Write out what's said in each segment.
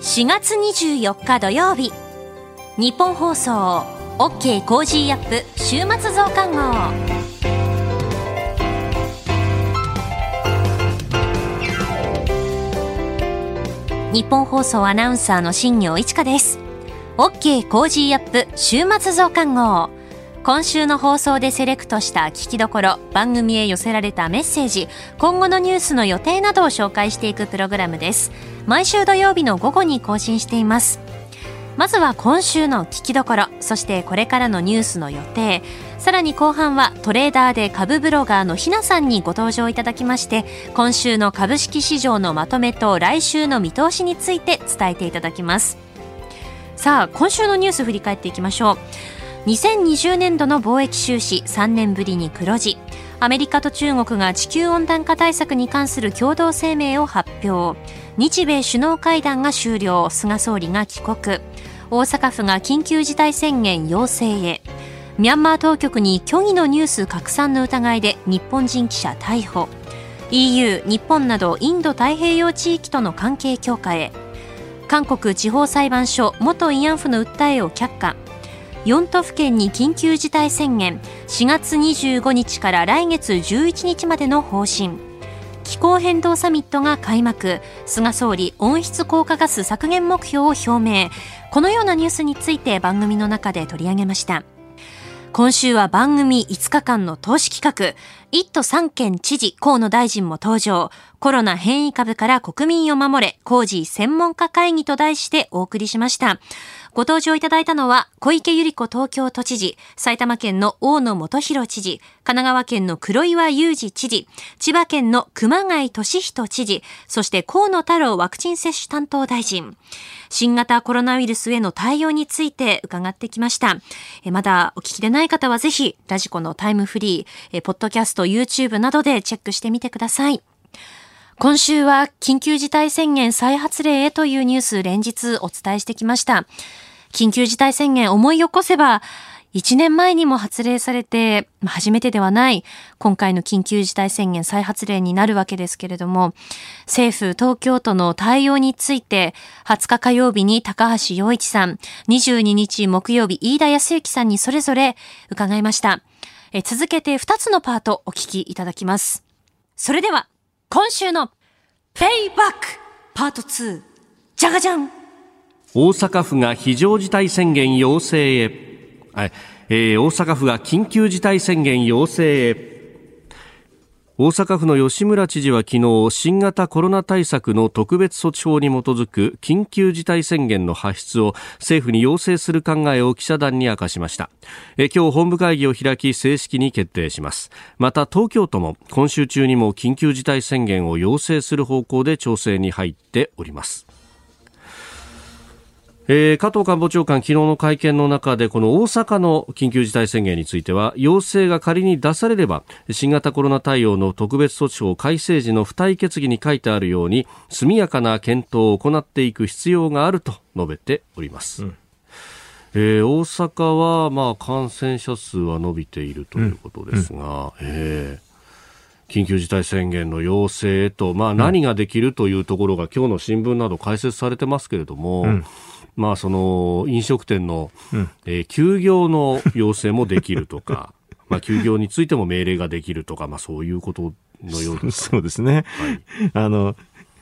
4月24日土曜日。日本放送 OK コージーアップ週末増刊号。ニッポン放送アナウンサーの新行市佳です。OK コージーアップ週末増刊号。今週の放送でセレクトした聞きどころ番組へ寄せられたメッセージ今後のニュースの予定などを紹介していくプログラムです。毎週土曜日の午後に更新しています。まずは今週の聞きどころそしてこれからのニュースの予定。さらに後半はトレーダーで株ブロガーのひなさんにご登場いただきまして今週の株式市場のまとめと来週の見通しについて伝えていただきます。さあ今週のニュース振り返っていきましょう。2020年度の貿易収支3年ぶりに黒字アメリカと中国が地球温暖化対策に関する共同声明を発表。日米首脳会談が終了。菅総理が帰国。大阪府が緊急事態宣言要請へ。ミャンマー当局に虚偽のニュース拡散の疑いで日本人記者逮捕。EU 日本などインド太平洋地域との関係強化へ。韓国地方裁判所元慰安婦の訴えを却下。4都府県に緊急事態宣言4月25日から来月11日までの方針。気候変動サミットが開幕。菅総理温室効果ガス削減目標を表明。このようなニュースについて番組の中で取り上げました。今週は番組5日間の投資企画。1都3県知事河野大臣も登場コロナ変異株から国民を守れ工事専門家会議と題してお送りしましたご登場いただいたのは、小池百合子東京都知事、埼玉県の大野元弘知事、神奈川県の黒岩祐二知事、千葉県の熊谷俊人知事、そして河野太郎ワクチン接種担当大臣。新型コロナウイルスへの対応について伺ってきました。えまだお聞きでない方はぜひ、ラジコのタイムフリー、えポッドキャスト、YouTube などでチェックしてみてください。今週は緊急事態宣言再発令へというニュース連日お伝えしてきました。緊急事態宣言思い起こせば、1年前にも発令されて、初めてではない今回の緊急事態宣言再発令になるわけですけれども、政府、東京都の対応について、20日火曜日に高橋洋一さん、22日木曜日飯田康之さんにそれぞれ伺いました。え続けて2つのパートお聞きいただきます。それでは、今週のペイバックパート2、じゃがじゃん大阪府が非常事態宣言要請へ、えー、大阪府が緊急事態宣言要請へ。大阪府の吉村知事は昨日新型コロナ対策の特別措置法に基づく緊急事態宣言の発出を政府に要請する考えを記者団に明かしました。え今日本部会議を開き正式に決定します。また東京都も今週中にも緊急事態宣言を要請する方向で調整に入っております。えー、加藤官房長官、昨日の会見の中でこの大阪の緊急事態宣言については要請が仮に出されれば新型コロナ対応の特別措置法改正時の付帯決議に書いてあるように速やかな検討を行っていく必要があると述べております。うん。えー、大阪は、まあ、感染者数は伸びているということですが、うん。うん、えー、緊急事態宣言の要請と、まあ、何ができるというところが、今日の新聞など解説されてますけれども、うんまあ、その飲食店の、うん、えー、休業の要請もできるとか、まあ、休業についても命令ができるとか、まあ、そういうことのようです、そうですね、はい、あの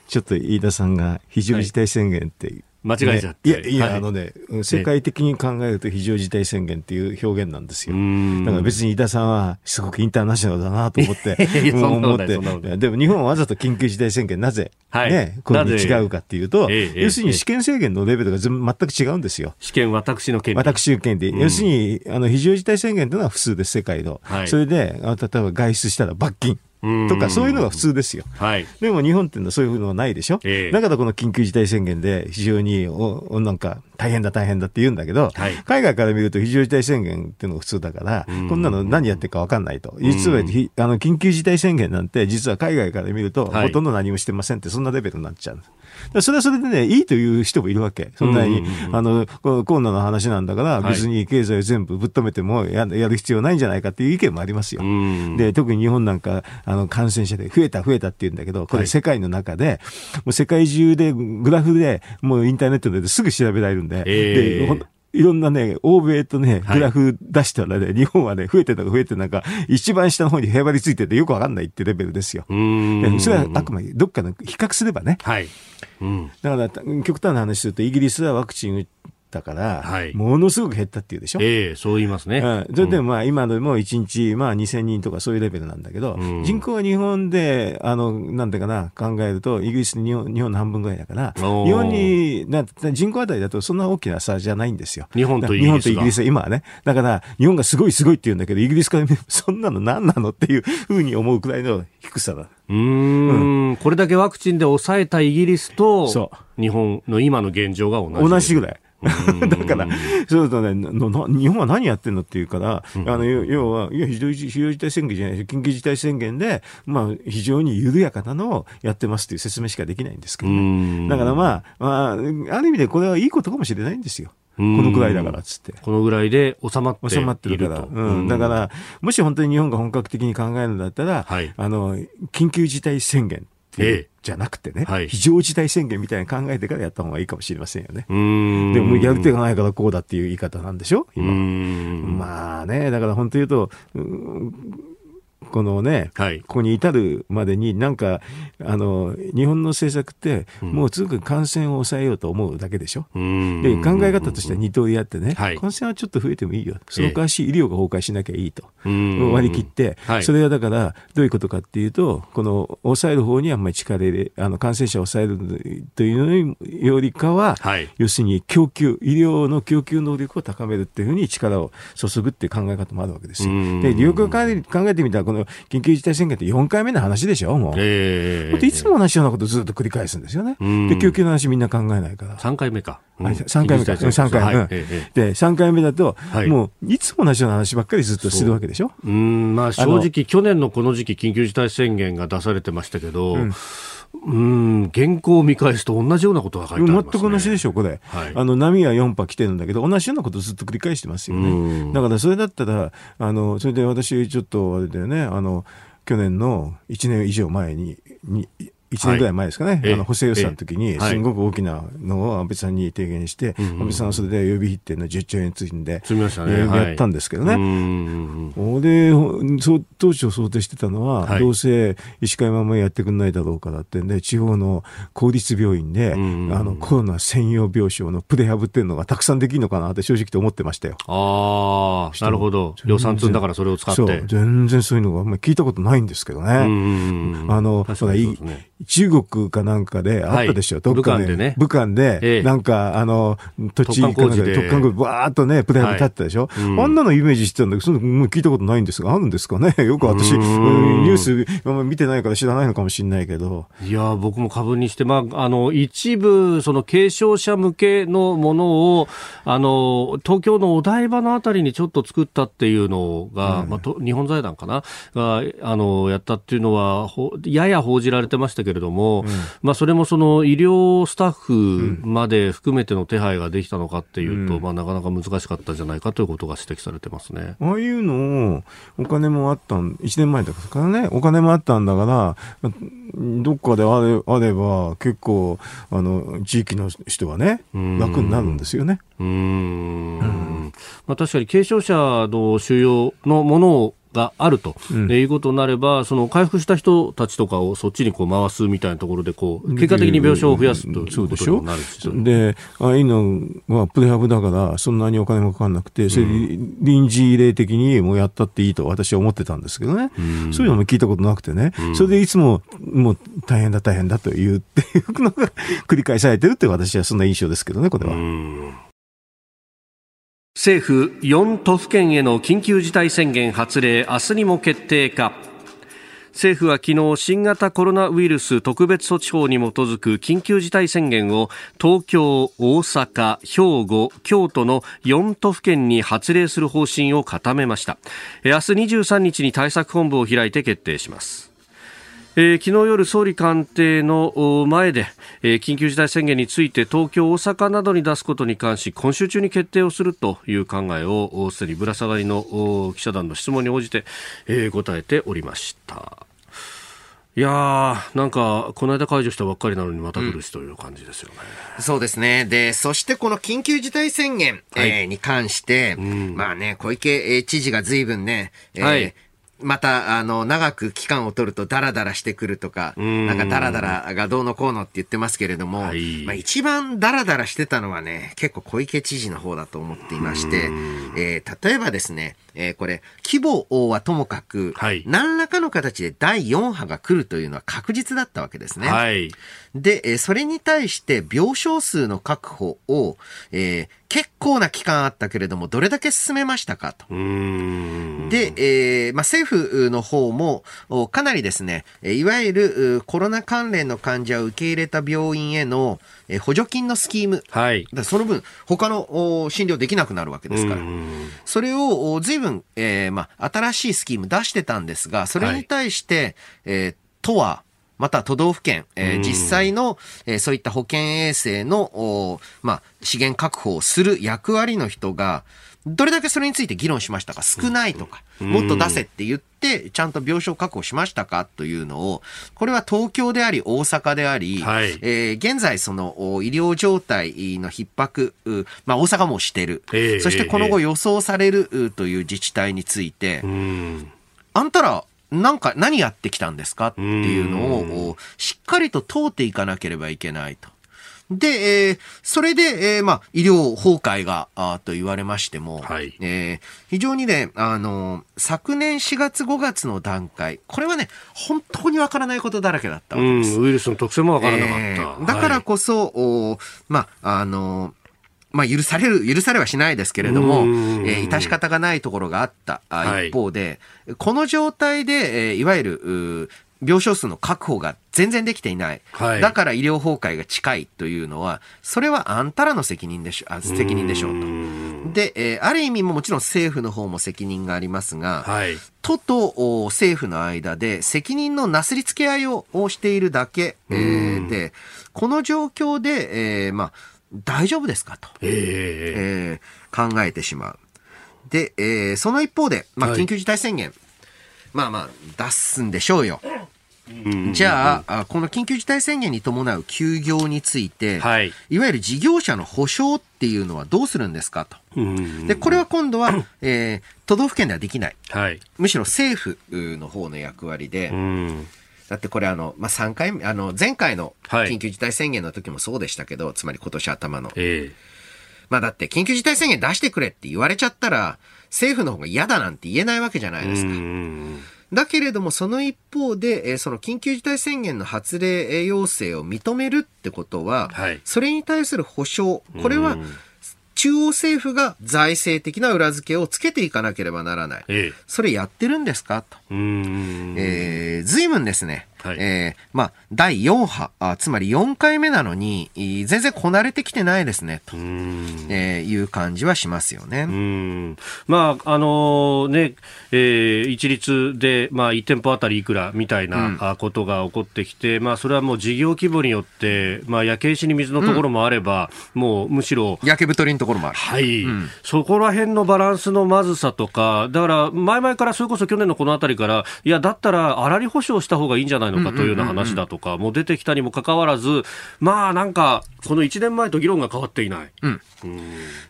ちょっと飯田さんが非常事態宣言って間違えちゃって。ね、いや、いや、はい、あのね、世界的に考えると非常事態宣言っていう表現なんですよ。だから別に井田さんはすごくインターナショナルだなと思って、思って、でも日本はわざと緊急事態宣言なぜ、はい、ね、こういうに違うかっていうと、要するに試験制限のレベルが全く違うんですよ。試験私の権利。私の権利。要するに、あの、非常事態宣言というのは普通です、世界の。はい、それで、例えば外出したら罰金。とか、そういうのが普通ですよ。はい、でも日本っていうのはそういうのはないでしょ。えー、だからこの緊急事態宣言で非常におなんか大変だ大変だって言うんだけど、はい、海外から見ると非常事態宣言っていうのが普通だから、こんなの何やってるか分かんないと。実はあの緊急事態宣言なんて実は海外から見るとほとんど何もしてませんってそんなレベルになっちゃう。それはそれでね、いいという人もいるわけ。そんなに、あの、コロナの話なんだから、別に経済を全部ぶっ止めてもややる必要ないんじゃないかっていう意見もありますよ。で、特に日本なんか、あの感染者で増えた増えたって言うんだけど、これ世界の中で、もう世界中でグラフで、もうインターネットですぐ調べられるんで、えー、でいろんなね、欧米とね、グラフ出したらね、はい、日本はね、増えてたか増えてなんか、一番下の方にへばりついててよくわかんないってレベルですよ。それはあくまでどっかの比較すればね。はい。だから、極端な話すると、イギリスはワクチン打ったから、はい、ものすごく減ったっていうでしょ？ええー、そう言いますね。うん、それでもまあ、今でも1日、まあ、2000人とかそういうレベルなんだけど、うん、人口は日本で、あの、なんていうかな、考えると、イギリス日本日本の半分ぐらいだから、日本にな、人口あたりだとそんな大きな差じゃないんですよ。日本とイギリス日本とイギリスは今はね。だから、日本がすごいすごいって言うんだけど、イギリスからそんなの何なのっていうふうに思うくらいの低さだ。うんうん、これだけワクチンで抑えたイギリスと、日本の今の現状が同じ。同じぐらい。だから、そうするとね日本は何やってんのっていうから、あの要は、いや非常非常事態宣言じゃない緊急事態宣言で、まあ、非常に緩やかなのをやってますっていう説明しかできないんですけどね。だからまあ、まあ、ある意味でこれはいいことかもしれないんですよ。このぐらいだからっつって。このぐらいで収まって収まってるから。うん。だから、もし本当に日本が本格的に考えるんだったら、はい、あの、緊急事態宣言っていう、ええ。じゃなくてね、はい、非常事態宣言みたいな考えてからやった方がいいかもしれませんよね。でもやる手がないからこうだっていう言い方なんでしょ今。まあね、だから本当言うと、このね、はい、ここに至るまでに、なんか、あの、日本の政策って、もうつく感染を抑えようと思うだけでしょ？うん、で、考え方としては二通りあってね、はい、感染はちょっと増えてもいいよ。その代わし医療が崩壊しなきゃいいと。割り切って、はい、それはだから、どういうことかっていうと、この、抑える方にあんまり力入れ、あの、感染者を抑えるというよりかは、要するに供給、医療の供給能力を高めるっていうふうに力を注ぐっていう考え方もあるわけですよ。で、よく考えてみたら、この緊急事態宣言って4回目の話でしょ、もう。えー、いつも同じようなことずっと繰り返すんですよね。で、救急の話みんな考えないから。3回目か。うん、3回目か。3回目。はい、で、3回目だと、はい、もう、いつも同じような話ばっかりずっとするわけでしょ。うん、まあ正直、去年のこの時期、緊急事態宣言が出されてましたけど、うんうん、原稿を見返すと同じようなことが書いてあります、ね、全く同じでしょ、これ。はい、あの、波は4波来てるんだけど、同じようなことをずっと繰り返してますよね。だからそれだったら、あの、それで私、ちょっとあれだよね、あの、去年の1年以上前に、に1年ぐらい前ですかね、はい、あの補正予算の時に、すごく大きなのを安倍さんに提言して、はい、安倍さんはそれで予備費っていうのは10兆円積んで、ね、やったんですけどね。はい、で当初想定してたのは、はい、どうせ医師会ままやってくんないだろうからってんで、地方の公立病院で、あのコロナ専用病床のプレハブっていうのがたくさんできるのかなって正直と思ってましたよ。ああ、なるほど。予算積んだからそれを使って。全然そういうのがあんまり聞いたことないんですけどね。あの、それ中国かなんかであったでしょ、はい、どっかで。武漢でね。武漢で、ええ、なんか、あの、土地かなんかで、特艦工事、わーっとね、プレハブ立ってたでしょ、はい。うん、あんなのイメージしてたんだけど、そのもう聞いたことないんですが、あるんですかね。よく私、ニュース見てないから知らないのかもしれないけど。いや僕も株にして、まあ、あの、一部、その軽症者向けのものを、あの、東京のお台場のあたりにちょっと作ったっていうのが、うん、まあ、と日本財団かな？が、あの、やったっていうのは、やや報じられてましたけれども、うん、まあ、それもその医療スタッフまで含めての手配ができたのかっていうと、うん、まあ、なかなか難しかったんじゃないかということが指摘されてますね。ああいうのを、お金もあったん、1年前だからね、お金もあったんだから、どっかであれあれば、結構、あの、地域の人はね、楽になるんですよね。うん。まあ、確かに軽症者の収容のものをがあると、うん、いうことになれば、その回復した人たちとかをそっちにこう回すみたいなところでこう、結果的に病床を増やすということになるん。ですよ、ね、で、ああいうのはプレハブだから、そんなにお金もかかんなくて、それ臨時例的にもうやったっていいと私は思ってたんですけどね、うん、そういうのも聞いたことなくてね、うん、それでいつももう大変だ、大変だと言うっていうのが繰り返されてるって私はそんな印象ですけどね、これは。政府4都府県への緊急事態宣言発令明日にも決定か。政府は昨日新型コロナウイルス特別措置法に基づく緊急事態宣言を東京、大阪、兵庫、京都の4都府県に発令する方針を固めました。明日23日に対策本部を開いて決定します。えー、昨日夜総理官邸の前で、えー、緊急事態宣言について東京、大阪などに出すことに関し今週中に決定をするという考えをすでにぶら下がりの記者団の質問に応じて、えー、答えておりました。いやー、なんか、この間解除したばっかりなのにまた来るしという感じですよね、うん。そうですね。で、そしてこの緊急事態宣言、はい、えー、に関して、うん、まあね、小池知事が随分ね、えー、はいまた、あの、長く期間を取るとダラダラしてくるとか、なんかダラダラがどうのこうのって言ってますけれども、はい、まあ一番ダラダラしてたのはね、結構小池知事の方だと思っていまして、えー、例えばですね、えー、これ、規模はともかく、はい、何らかの形で第4波が来るというのは確実だったわけですね。はい、で、えー、それに対して病床数の確保を、えー、結構な期間あったけれども、どれだけ進めましたかと。で、えーまあ、政府の方も、かなりですね、いわゆるコロナ関連の患者を受け入れた病院への補助金のスキーム、はい、その分、他の診療できなくなるわけですから、それを随分、えーまあ、新しいスキーム出してたんですが、それに対して、はい、えー、都は、また都道府県、えー、実際の、えー、そういった保健衛生の、まあ、資源確保をする役割の人が、どれだけそれについて議論しましたか？少ないとか、もっと出せって言って、ちゃんと病床確保しましたか？というのを、これは東京であり、大阪であり、はい、えー、現在その医療状態の逼迫、まあ大阪もしてる、えー、そしてこの後予想されるという自治体について、あんたら、なんか何やってきたんですか？っていうのをしっかりと通っていかなければいけないと。で、えー、それで、えー、まあ、医療崩壊が、あと言われましても、はい、えー、非常にね、あの、昨年4月5月の段階、これはね、本当にわからないことだらけだったわけです。ウイルスの特性もわからなかった。えー、だからこそ、はい、おまあ、あの、まあ、許される、許されはしないですけれども、えー、致し方がないところがあった一方で、はい、この状態で、えー、いわゆる、病床数の確保が全然できていない、はい、だから医療崩壊が近いというのは、それはあんたらの責任でしょあ責任でしょうと。で、えー、ある意味ももちろん政府の方も責任がありますが、はい、都と政府の間で責任のなすりつけ合いをしているだけ、えー、で、この状況で、えー、まあ、大丈夫ですかと、えー、えー、考えてしまう。で、えー、その一方で、まあ、緊急事態宣言、はいまあまあ、出すんでしょうよ。じゃあ、この緊急事態宣言に伴う休業について、はい、いわゆる事業者の保証っていうのはどうするんですかと。で、これは今度は、えー、都道府県ではできない。はい、むしろ政府の方の役割で、だってこれあの、まあ、3回目、あの、前回の緊急事態宣言の時もそうでしたけど、はい、つまり今年頭の。えー、まあだって緊急事態宣言出してくれって言われちゃったら、政府の方が嫌だなんて言えないわけじゃないですか。だけれども、その一方で、えその緊急事態宣言の発令要請を認めるってことは、はい、それに対する保障、これは、中央政府が財政的な裏付けをつけていかなければならない。ええ、それやってるんですか？と。えー、随分ですね、はい、えー、まあ、第4波あ、つまり4回目なのに、全然こなれてきてないですね、と、えー、いう感じはしますよね。まあ、あのー、ね、えー、一律で、まあ、1店舗あたりいくらみたいなことが起こってきて、うん、まあ、それはもう事業規模によって、まあ、焼け石に水のところもあれば、うん、もうむしろ。焼け太りのところもある。はい。うん、そこら辺のバランスのまずさとか、だから、前々からそれこそ去年のこのあたりから、いや、だったら、粗利保証した方がいいんじゃないのかというような話だとかも出てきたにもかかわらず、まあなんか、この1年前と議論が変わっていない。うん。うん、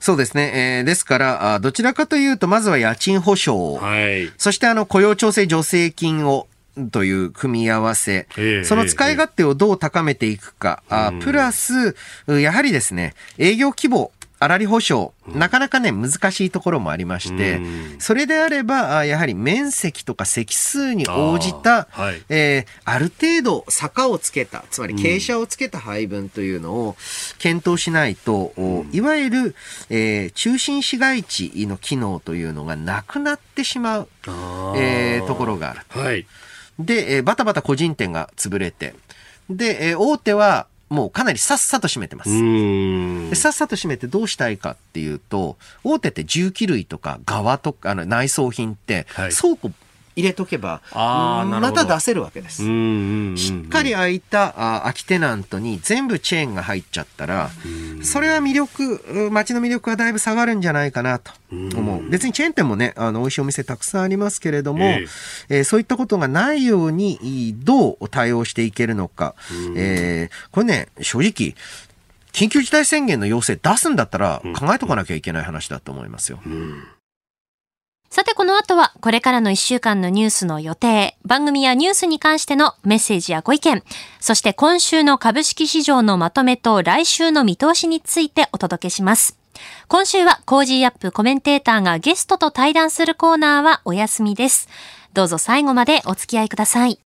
そうですね。えー、ですから、どちらかというと、まずは家賃保証はい、そしてあの雇用調整助成金をという組み合わせ、えー、その使い勝手をどう高めていくか、えー、プラス、やはりですね、営業規模粗利保証、なかなかね、難しいところもありまして、それであれば、やはり面積とか積数に応じた、あ,、はい、えー、ある程度坂をつけた、つまり傾斜をつけた配分というのを検討しないと、いわゆる、えー、中心市街地の機能というのがなくなってしまう、えー、ところがある。はい、で、えー、バタバタ個人店が潰れて、で、えー、大手は、もうかなりさっさと閉めてます。でさっさと閉めてどうしたいかっていうと、大手って重機類とか側とか、あの内装品って、倉庫入れとけば、また出せるわけです。しっかり空いたあ空きテナントに全部チェーンが入っちゃったら、それは魅力、街の魅力はだいぶ下がるんじゃないかなと思う。別にチェーン店もね、あの、美味しいお店たくさんありますけれども、えー、えー、そういったことがないように、どう対応していけるのか。えー、これね、正直、緊急事態宣言の要請出すんだったら考えとかなきゃいけない話だと思いますよ。うんさてこの後はこれからの1週間のニュースの予定、番組やニュースに関してのメッセージやご意見、そして今週の株式市場のまとめと来週の見通しについてお届けします。今週は Cozy up コメンテーターがゲストと対談するコーナーはお休みです。どうぞ最後までお付き合いください。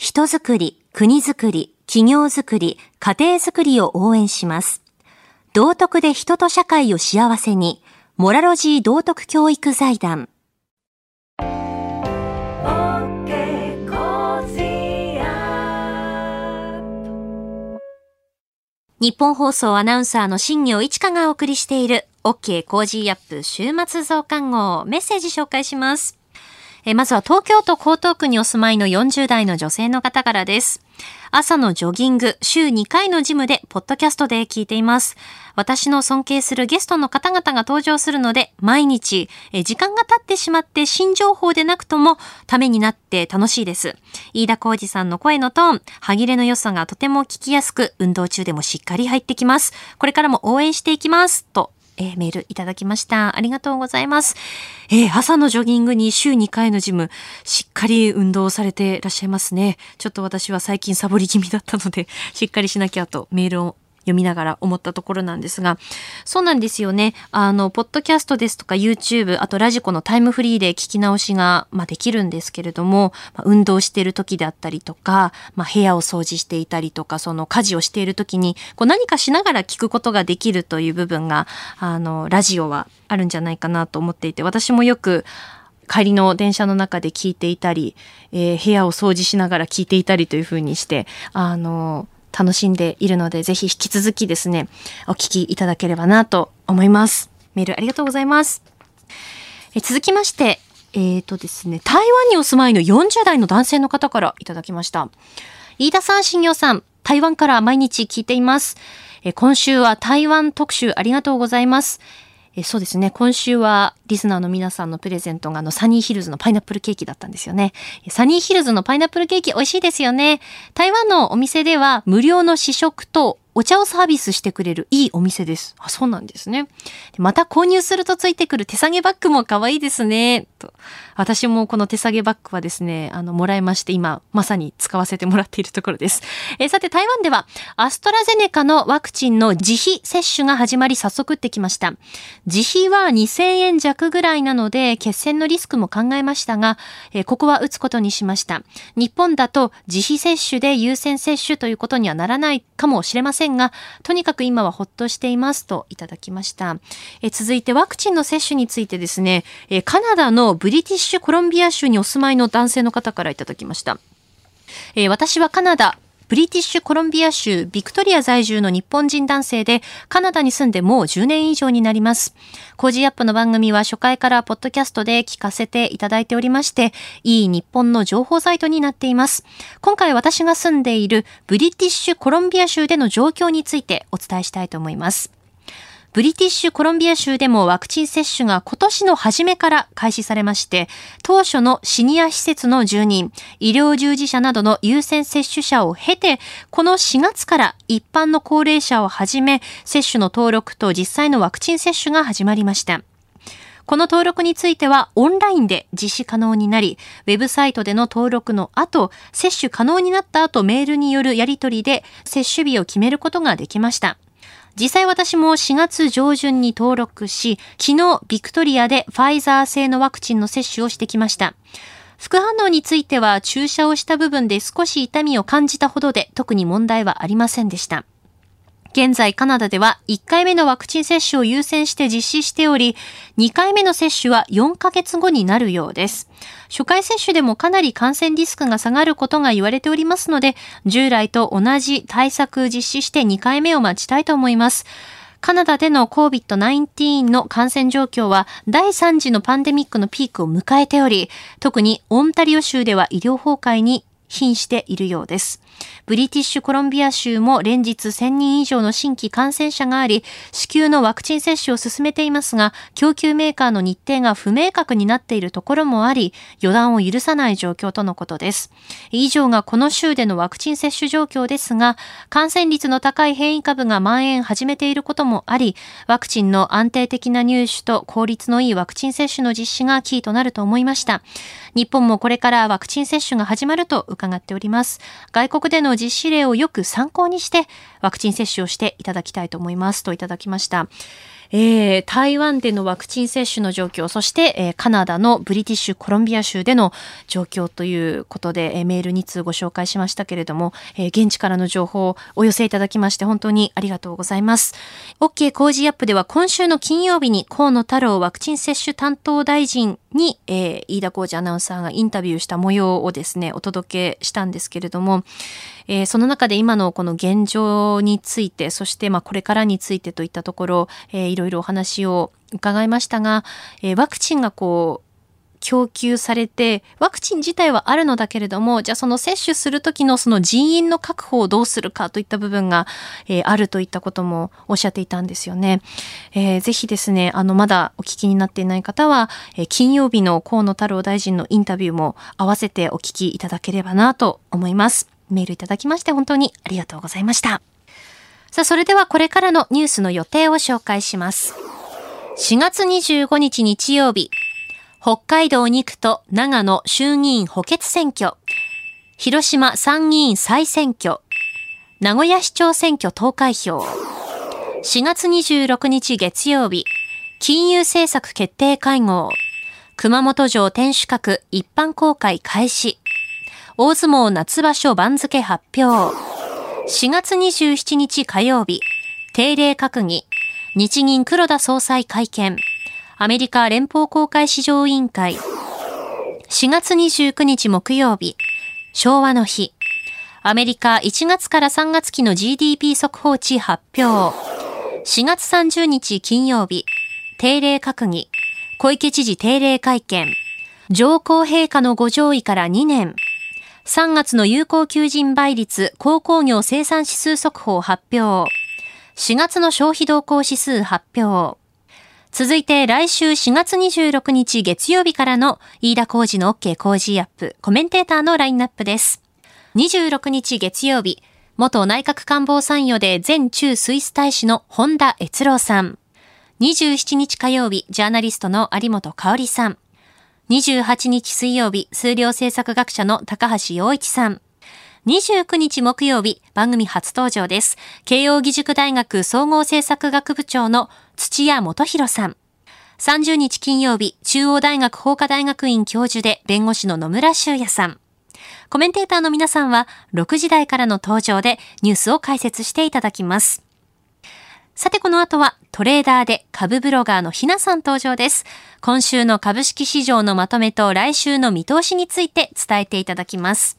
人づくり、国づくり、企業づくり、家庭づくりを応援します。道徳で人と社会を幸せに、モラロジー道徳教育財団。ニッポン放送アナウンサーの新行市佳がお送りしている OK コージーアップ週末増刊号メッセージ紹介します。えまずは東京都江東区にお住まいの40代の女性の方からです。朝のジョギング、週2回のジムで、ポッドキャストで聞いています。私の尊敬するゲストの方々が登場するので、毎日、え時間が経ってしまって新情報でなくとも、ためになって楽しいです。飯田浩二さんの声のトーン、歯切れの良さがとても聞きやすく、運動中でもしっかり入ってきます。これからも応援していきます。とえー、メールいただきました。ありがとうございます。えー、朝のジョギングに週2回のジム、しっかり運動されていらっしゃいますね。ちょっと私は最近サボり気味だったので、しっかりしなきゃとメールを読みながら思ったところなんですが、そうなんですよね。あの、ポッドキャストですとか YouTube、あとラジコのタイムフリーで聞き直しが、まあ、できるんですけれども、まあ、運動している時であったりとか、まあ、部屋を掃除していたりとか、その家事をしている時に、こう何かしながら聞くことができるという部分が、あの、ラジオはあるんじゃないかなと思っていて、私もよく、帰りの電車の中で聞いていたり、えー、部屋を掃除しながら聞いていたりというふうにして、あの、楽しんでいるので、ぜひ引き続きですね、お聞きいただければなと思います。メールありがとうございます。え続きまして、えっ、ー、とですね、台湾にお住まいの40代の男性の方からいただきました。飯田さん、新業さん、台湾から毎日聞いています。え今週は台湾特集ありがとうございます。えそうですね。今週はリスナーの皆さんのプレゼントがあのサニーヒルズのパイナップルケーキだったんですよね。サニーヒルズのパイナップルケーキ美味しいですよね。台湾のお店では無料の試食とお茶をサービスしてくれるいいお店です。あ、そうなんですね。また購入するとついてくる手提げバッグも可愛いですね。と私もこの手提げバッグはですね、あの、もらいまして、今、まさに使わせてもらっているところです。えー、さて、台湾では、アストラゼネカのワクチンの自費接種が始まり、早速ってきました。自費は2000円弱ぐらいなので、血栓のリスクも考えましたが、えー、ここは打つことにしました。日本だと自費接種で優先接種ということにはならないかもしれませんが、とにかく今はほっとしていますといただきました。え、続いてワクチンの接種についてですね、えカナダのブリティッシュシュコロンビア州にお住まいの男性の方からいただきました。えー、私はカナダ、ブリティッシュコロンビア州ビクトリア在住の日本人男性で、カナダに住んでもう10年以上になります。 Cozy up の番組は初回からポッドキャストで聞かせていただいておりまして、いい日本の情報サイトになっています。今回私が住んでいるブリティッシュコロンビア州での状況についてお伝えしたいと思います。ブリティッシュコロンビア州でもワクチン接種が今年の初めから開始されまして、当初のシニア施設の住人、医療従事者などの優先接種者を経て、この4月から一般の高齢者をはじめ、接種の登録と実際のワクチン接種が始まりました。この登録についてはオンラインで実施可能になり、ウェブサイトでの登録の後、接種可能になった後メールによるやり取りで接種日を決めることができました。実際私も4月上旬に登録し、昨日ビクトリアでファイザー製のワクチンの接種をしてきました。副反応については注射をした部分で少し痛みを感じたほどで特に問題はありませんでした。現在カナダでは1回目のワクチン接種を優先して実施しており、2回目の接種は4ヶ月後になるようです。初回接種でもかなり感染リスクが下がることが言われておりますので、従来と同じ対策実施して2回目を待ちたいと思います。カナダでの COVID-19 の感染状況は第3次のパンデミックのピークを迎えており、特にオンタリオ州では医療崩壊に瀕しているようです。ブリティッシュコロンビア州も連日1000人以上の新規感染者があり、支給のワクチン接種を進めていますが、供給メーカーの日程が不明確になっているところもあり、予断を許さない状況とのことです。以上がこの州でのワクチン接種状況ですが、感染率の高い変異株が蔓延始めていることもあり、ワクチンの安定的な入手と効率のいいワクチン接種の実施がキーとなると思いました。日本もこれからワクチン接種が始まると伺っております。外国での実施例をよく参考にしてワクチン接種をしていただきたいと思いますといただきました。えー、台湾でのワクチン接種の状況、そして、えー、カナダのブリティッシュコロンビア州での状況ということで、えー、メール2通ご紹介しましたけれども、えー、現地からの情報をお寄せいただきまして本当にありがとうございます。OK 工事アップでは今週の金曜日に河野太郎ワクチン接種担当大臣に、えー、飯田浩二アナウンサーがインタビューした模様をですね、お届けしたんですけれども、えー、その中で今のこの現状について、そしてまあこれからについてといったところ、えー、いろいろお話を伺いましたが、えー、ワクチンがこう、供給されて、ワクチン自体はあるのだけれども、じゃあその接種する時のその人員の確保をどうするかといった部分が、えー、あるといったこともおっしゃっていたんですよね。えー、ぜひですね、あの、まだお聞きになっていない方は、えー、金曜日の河野太郎大臣のインタビューも合わせてお聞きいただければなと思います。メールいただきまして本当にありがとうございました。さあ、それではこれからのニュースの予定を紹介します。4月25日日曜日、北海道2区と長野衆議院補欠選挙、広島参議院再選挙、名古屋市長選挙投開票、4月26日月曜日、金融政策決定会合、熊本城天守閣一般公開開始、大相撲夏場所番付発表。4月27日火曜日、定例閣議、日銀黒田総裁会見、アメリカ連邦公開市場委員会、4月29日木曜日、昭和の日、アメリカ1月から3月期の GDP 速報値発表、4月30日金曜日、定例閣議、小池知事定例会見、上皇陛下のご上位から2年、3月の有効求人倍率。鉱工業生産指数速報発表。4月の消費動向指数発表。続いて来週4月26日月曜日からの飯田工事の OK 工事アップコメンテーターのラインナップです。26日月曜日、元内閣官房参与で前中スイス大使の本田悦郎さん。27日火曜日、ジャーナリストの有本香里さん。28日水曜日、数量政策学者の高橋洋一さん。29日木曜日、番組初登場です。慶応義塾大学総合政策学部長の土屋元博さん。30日金曜日、中央大学法科大学院教授で弁護士の野村修也さん。コメンテーターの皆さんは6時台からの登場でニュースを解説していただきます。さてこの後はトレーダーで株ブロガーのひなさん登場です。今週の株式市場のまとめと来週の見通しについて伝えていただきます。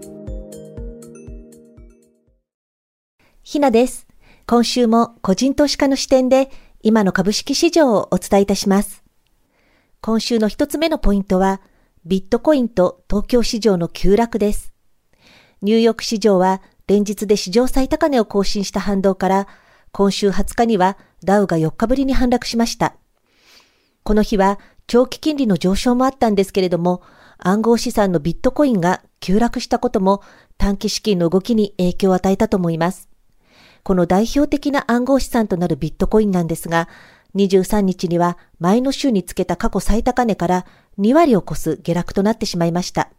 ひなです。今週も個人投資家の視点で今の株式市場をお伝えいたします。今週の一つ目のポイントは、ビットコインと東京市場の急落です。ニューヨーク市場は連日で史上最高値を更新した反動から、今週20日にはダウが4日ぶりに反落しました。この日は長期金利の上昇もあったんですけれども、暗号資産のビットコインが急落したことも短期資金の動きに影響を与えたと思います。この代表的な暗号資産となるビットコインなんですが、23日には前の週につけた過去最高値から2割を超す下落となってしまいました。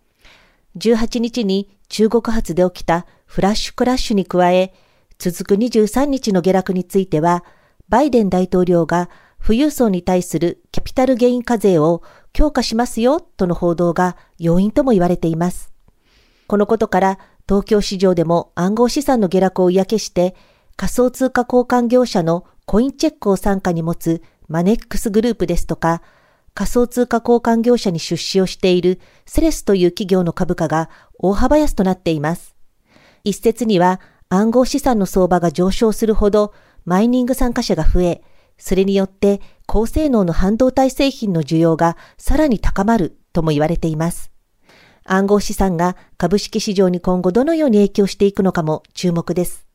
18日に中国発で起きたフラッシュクラッシュに加え、続く23日の下落については、バイデン大統領が富裕層に対するキャピタルゲイン課税を強化しますよとの報道が要因とも言われています。このことから東京市場でも暗号資産の下落を嫌気して仮想通貨交換業者のコインチェックを傘下に持つマネックスグループですとか仮想通貨交換業者に出資をしているセレスという企業の株価が大幅安となっています。一説には暗号資産の相場が上昇するほどマイニング参加者が増え、それによって高性能の半導体製品の需要がさらに高まるとも言われています。暗号資産が株式市場に今後どのように影響していくのかも注目です。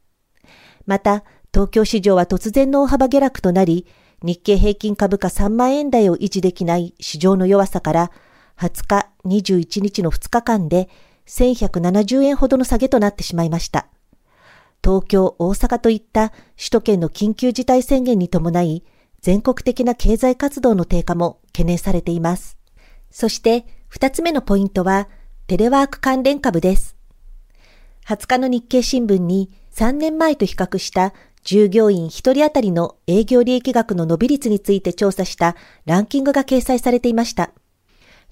また、東京市場は突然の大幅下落となり、日経平均株価3万円台を維持できない市場の弱さから、20日、21日の2日間で1170円ほどの下げとなってしまいました。東京、大阪といった首都圏の緊急事態宣言に伴い、全国的な経済活動の低下も懸念されています。そして、二つ目のポイントは、テレワーク関連株です。20日の日経新聞に3年前と比較した従業員1人当たりの営業利益額の伸び率について調査したランキングが掲載されていました。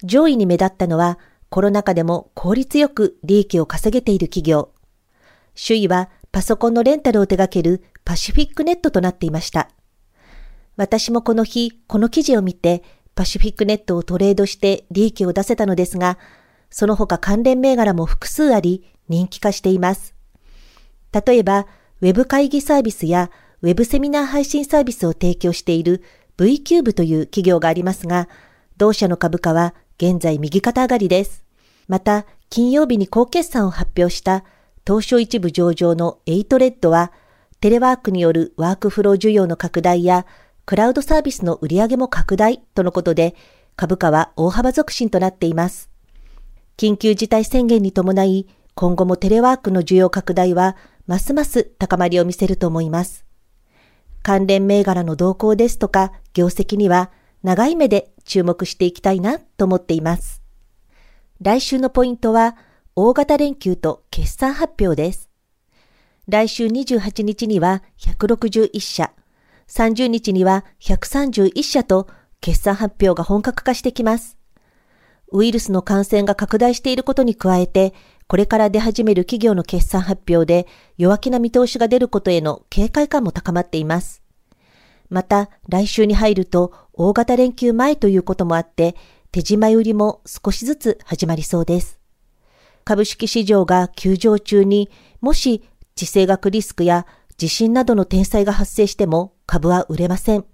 上位に目立ったのは、コロナ禍でも効率よく利益を稼げている企業。首位はパソコンのレンタルを手掛けるパシフィックネットとなっていました。私もこの日、この記事を見て、パシフィックネットをトレードして利益を出せたのですが、その他関連銘柄も複数あり、人気化しています。例えば、ウェブ会議サービスやウェブセミナー配信サービスを提供している V キューブという企業がありますが、同社の株価は現在右肩上がりです。また、金曜日に好決算を発表した東証一部上場のエイトレッドは、テレワークによるワークフロー需要の拡大や、クラウドサービスの売り上げも拡大とのことで、株価は大幅続伸となっています。緊急事態宣言に伴い、今後もテレワークの需要拡大はますます高まりを見せると思います。関連銘柄の動向ですとか業績には長い目で注目していきたいなと思っています。来週のポイントは大型連休と決算発表です。来週28日には161社、30日には131社と決算発表が本格化してきます。ウイルスの感染が拡大していることに加えて、これから出始める企業の決算発表で弱気な見通しが出ることへの警戒感も高まっています。また、来週に入ると大型連休前ということもあって、手締ま売りも少しずつ始まりそうです。株式市場が休場中にもし地政学リスクや地震などの天災が発生しても株は売れません。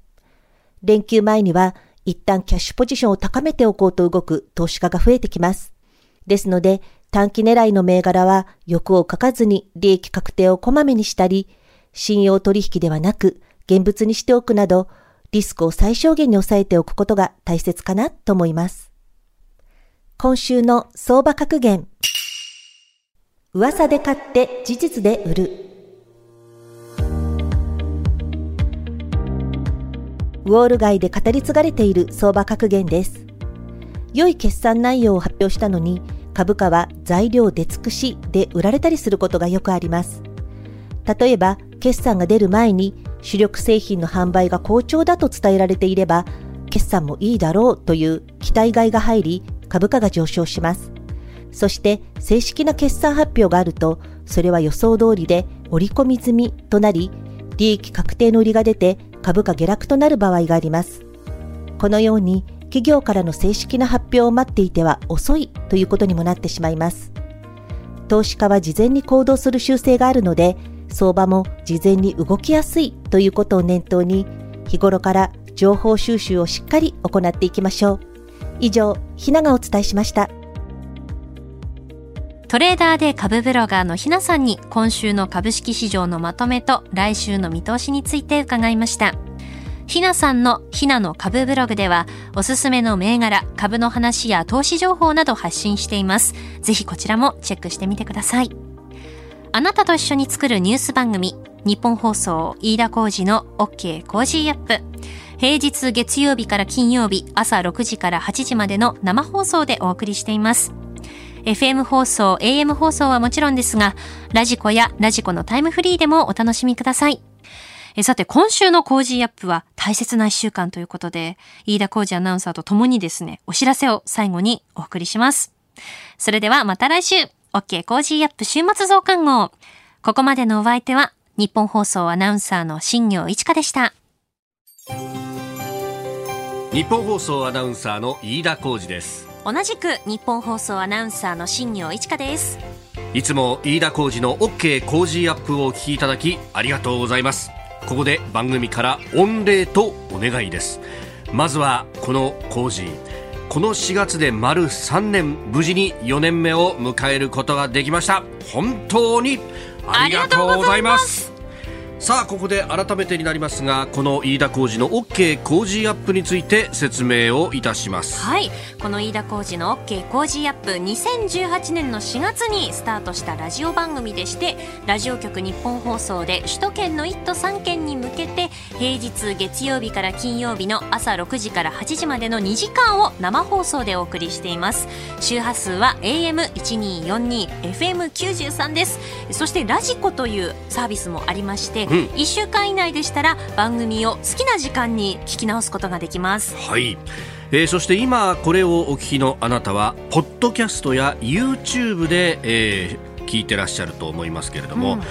連休前には一旦キャッシュポジションを高めておこうと動く投資家が増えてきます。ですので、短期狙いの銘柄は欲をかかずに利益確定をこまめにしたり、信用取引ではなく現物にしておくなど、リスクを最小限に抑えておくことが大切かなと思います。今週の相場格言。噂で買って事実で売る。ウォール街で語り継がれている相場格言です。良い決算内容を発表したのに、株価は材料出尽くしで売られたりすることがよくあります。例えば、決算が出る前に主力製品の販売が好調だと伝えられていれば、決算もいいだろうという期待外が入り、株価が上昇します。そして正式な決算発表があると、それは予想通りで織り込み済みとなり、利益確定の売りが出て株価下落となる場合があります。このように企業からの正式な発表を待っていては遅いということにもなってしまいます。投資家は事前に行動する習性があるので、相場も事前に動きやすいということを念頭に、日頃から情報収集をしっかり行っていきましょう。以上、ひながお伝えしました。トレーダーで株ブロガーのひなさんに今週の株式市場のまとめと来週の見通しについて伺いました。ひなさんのひなの株ブログではおすすめの銘柄、株の話や投資情報など発信しています。ぜひこちらもチェックしてみてください。あなたと一緒に作るニュース番組、ニッポン放送飯田浩司の OK! Cozy up!。平日月曜日から金曜日朝6時から8時までの生放送でお送りしています。FM 放送、AM 放送はもちろんですが、 radiko や radiko のタイムフリーでもお楽しみください。えさて、今週の Cozy up! は大切な一週間ということで、飯田浩司アナウンサーと共にですね、お知らせを最後にお送りします。それではまた来週、 OK! Cozy up! 週末増刊号。ここまでのお相手は、ニッポン放送アナウンサーの新行市佳でした。ニッポン放送アナウンサーの飯田浩司です。同じくニッポン放送アナウンサーの新行市佳です。いつも飯田浩二の OK コージーアップをお聞きいただきありがとうございます。ここで番組から御礼とお願いです。まずはこの工事。この4月で丸3年無事に4年目を迎えることができました。本当にありがとうございます。さあここで改めてになりますがこの飯田浩二の OK 工事アップについて説明をいたします。はい。この飯田浩二の OK 工事アップ2018年の4月にスタートしたラジオ番組でしてラジオ局日本放送で首都圏の1都3県に向けて平日月曜日から金曜日の朝6時から8時までの2時間を生放送でお送りしています。周波数は AM1242 FM93 です。そしてラジコというサービスもありましてうん、1週間以内でしたら番組を好きな時間に聞き直すことができます。はい、えー、そして今これをお聞きのあなたはポッドキャストや YouTube で、えー、聞いてらっしゃると思いますけれども、うん、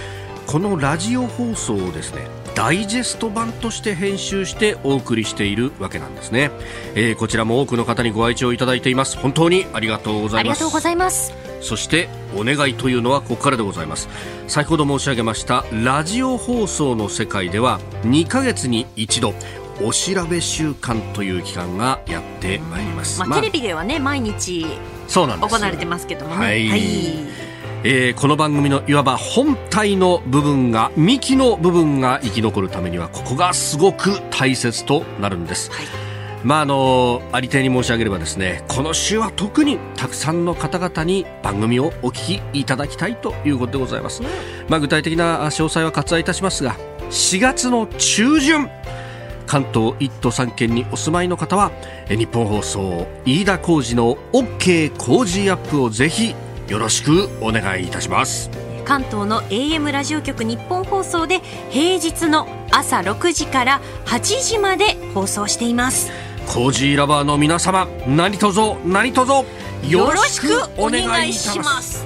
このラジオ放送をですねダイジェスト版として編集してお送りしているわけなんですね、えー、こちらも多くの方にご愛聴いただいています。本当にありがとうございます。ありがとうございます。そしてお願いというのはここからでございます。先ほど申し上げましたラジオ放送の世界では2ヶ月に一度お調べ週間という期間がやってまいります、まあ、テレビではね毎日行われてますけどもね。はい、はいえー、この番組のいわば本体の部分が幹の部分が生き残るためにはここがすごく大切となるんです、はい。まああのありていに申し上げればですねこの週は特にたくさんの方々に番組をお聞きいただきたいということでございます、まあ、具体的な詳細は割愛いたしますが4月の中旬関東1都3県にお住まいの方は日本放送飯田浩二の OK 工事アップをぜひよろしくお願いいたします。関東の AM ラジオ局日本放送で平日の朝6時から8時まで放送しています。コージーラバーの皆様何卒何卒よろしくお願いします